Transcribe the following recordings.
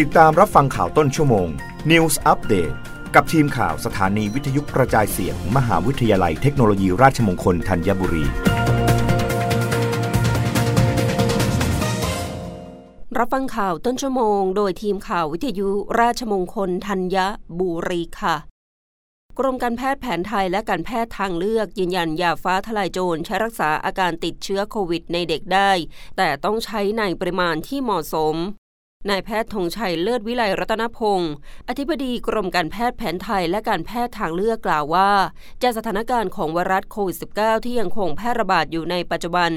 ติดตามรับฟังข่าวต้นชั่วโมง News Update กับทีมข่าวสถานีวิทยุกระจายเสียงมหาวิทยาลัยเทคโนโลยีราชมงคลธัญบุรี รับฟังข่าวต้นชั่วโมง โดยทีมข่าววิทยุราชมงคลธัญบุรีค่ะ กรมการแพทย์แผนไทยและการแพทย์ทางเลือกยืนยันยาฟ้าทลายโจรใช้รักษาอาการติดเชื้อโควิดในเด็กได้ แต่ต้องใช้ในปริมาณที่เหมาะสม นายแพทย์ธงชัยเลิศวิไลรัตนพงศ์อธิบดีกรมการแพทย์แผนไทยและการแพทย์ทางเลือกกล่าวว่า จากสถานการณ์ของวรัสโควิด -19 ที่ยังคงแพร่ระบาดอยู่ในปัจจุบัน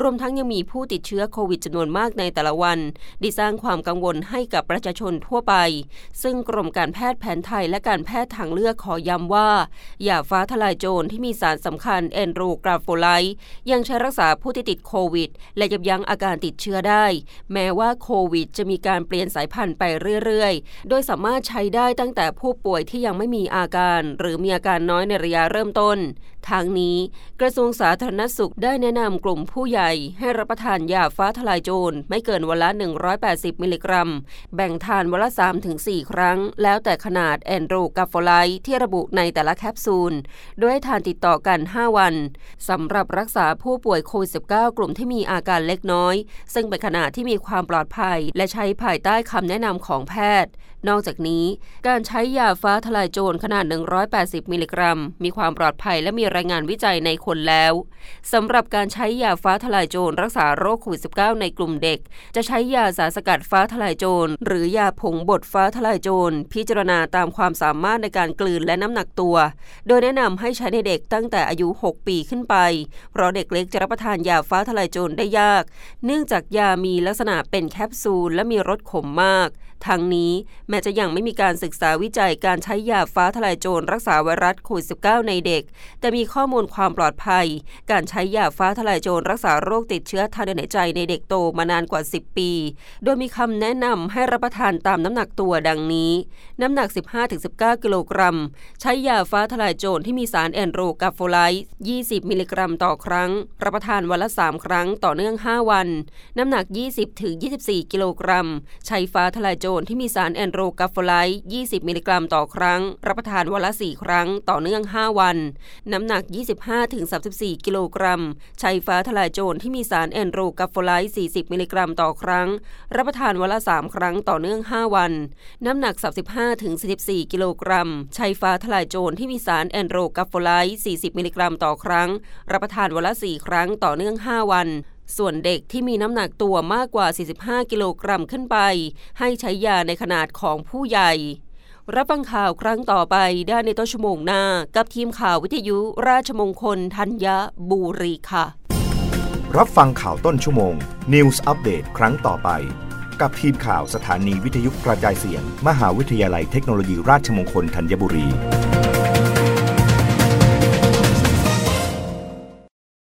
รวมทั้งยังมีผู้ติดเชื้อโควิดจำนวนมากในแต่ละวันได้สร้างความกังวลให้กับประชาชนทั่วไป ซึ่งกรมการแพทย์แผนไทยและการแพทย์ทางเลือกขอย้ำว่ายาฟ้าทลายโจรที่มีสารสำคัญแอนโดรกราโฟไลต์ยังใช้รักษาผู้ที่ติดโควิด และยับยั้งอาการติดเชื้อได้ แม้ว่าโควิด จะมีการเปลี่ยนสายพันธุ์ไปเรื่อยๆ โดยสามารถใช้ได้ตั้งแต่ผู้ป่วยที่ยังไม่มีอาการ หรือมีอาการน้อยในระยะเริ่มต้น ทางนี้ กระทรวงสาธารณสุขได้แนะนำกลุ่มผู้ใหญ่ ให้รับประทานยาฟ้าทลายโจรไม่เกินวันละ 180 มิลลิกรัม แบ่งทานวันละ 3-4 ครั้ง แล้วแต่ขนาดแอนโดรกราโฟไลด์ที่ระบุในแต่ละแคปซูล โดยให้ทานติดต่อกัน 5 วันสำหรับรักษาผู้ป่วยโควิด -19 กลุ่มที่มีอาการเล็กน้อย ซึ่งเป็นขนาดที่มีความปลอดภัย และใช้ภายใต้คำแนะนำของแพทย์ นอกจากนี้ การใช้ยาฟ้าทลายโจรขนาด 180 มิลลิกรัม มีความปลอดภัยและมีรายงานวิจัยในคนแล้วสำหรับการใช้ยาฟ้าทลายโจรรักษาโรคโควิด -19 ในกลุ่มเด็ก จะใช้ยาสารสกัดฟ้าทลายโจรหรือยาผงบดฟ้าทลายโจรพิจารณาตามความสามารถในการกลืนและน้ำหนักตัว โดยแนะนำให้ใช้ในเด็กตั้งแต่อายุ 6 ปีขึ้นไป เพราะเด็กเล็กจะรับประทานยาฟ้าทลายโจรได้ยาก เนื่องจากยามีลักษณะเป็นแคปซูลและมีรสขมมากทั้งนี้แม้จะยังไม่มีการศึกษาวิจัยการใช้ยาฟ้าทลายโจรรักษาไวรัสโควิด -19 ในเด็ก แต่มีข้อมูลความปลอดภัย การใช้ยาฟ้าทลายโจรรักษาโรคติดเชื้อทางเดินหายใจในเด็กโตมานานกว่า 10 ปี โดยมีคำแนะนำให้รับประทานตามน้ำหนักตัวดังนี้ น้ำหนัก 15-19 กิโลกรัม ใช้ยาฟ้าทลายโจรที่มีสารแอนโดรกราโฟไลด์20 มิลลิกรัมต่อครั้ง รับประทานวันละ 3 ครั้งต่อเนื่อง 5 วัน น้ำหนัก 20-24 กิโลกรัม ใช้ฟ้าทลายโจรที่มีสารแอนโดรกราโฟไลด์20 มิลลิกรัมต่อครั้ง รับประทานวันละ 4 ครั้งต่อเนื่อง 5 วัน น้ำหนัก 25-34 กิโลกรัม ใช้ฟ้าทลายโจรที่มีสารแอนโดรกราโฟไลด์40 มิลลิกรัมต่อครั้ง รับประทานวันละ 3 ครั้งต่อเนื่อง 5 วัน น้ำหนัก 35-44 กิโลกรัม ใช้ฟ้าทลายโจรที่มีสารแอนโดรกาโฟไลต์40 มิลลิกรัมต่อครั้ง รับประทานวันละ 4 ครั้งต่อเนื่อง 5 วัน ส่วนเด็กที่มีน้ำหนักตัวมากกว่า 45 กิโลกรัมขึ้นไป ให้ใช้ยาในขนาดของผู้ใหญ่ รับฟังข่าวครั้งต่อไปได้ในต้นชั่วโมงหน้า กับทีมข่าววิทยุราชมงคลธัญบุรีค่ะ รับฟังข่าวต้นชั่วโมง News อัปเดตครั้งต่อไป กับทีมข่าวสถานีวิทยุกระจายเสียง มหาวิทยาลัยเทคโนโลยีราชมงคลธัญบุรี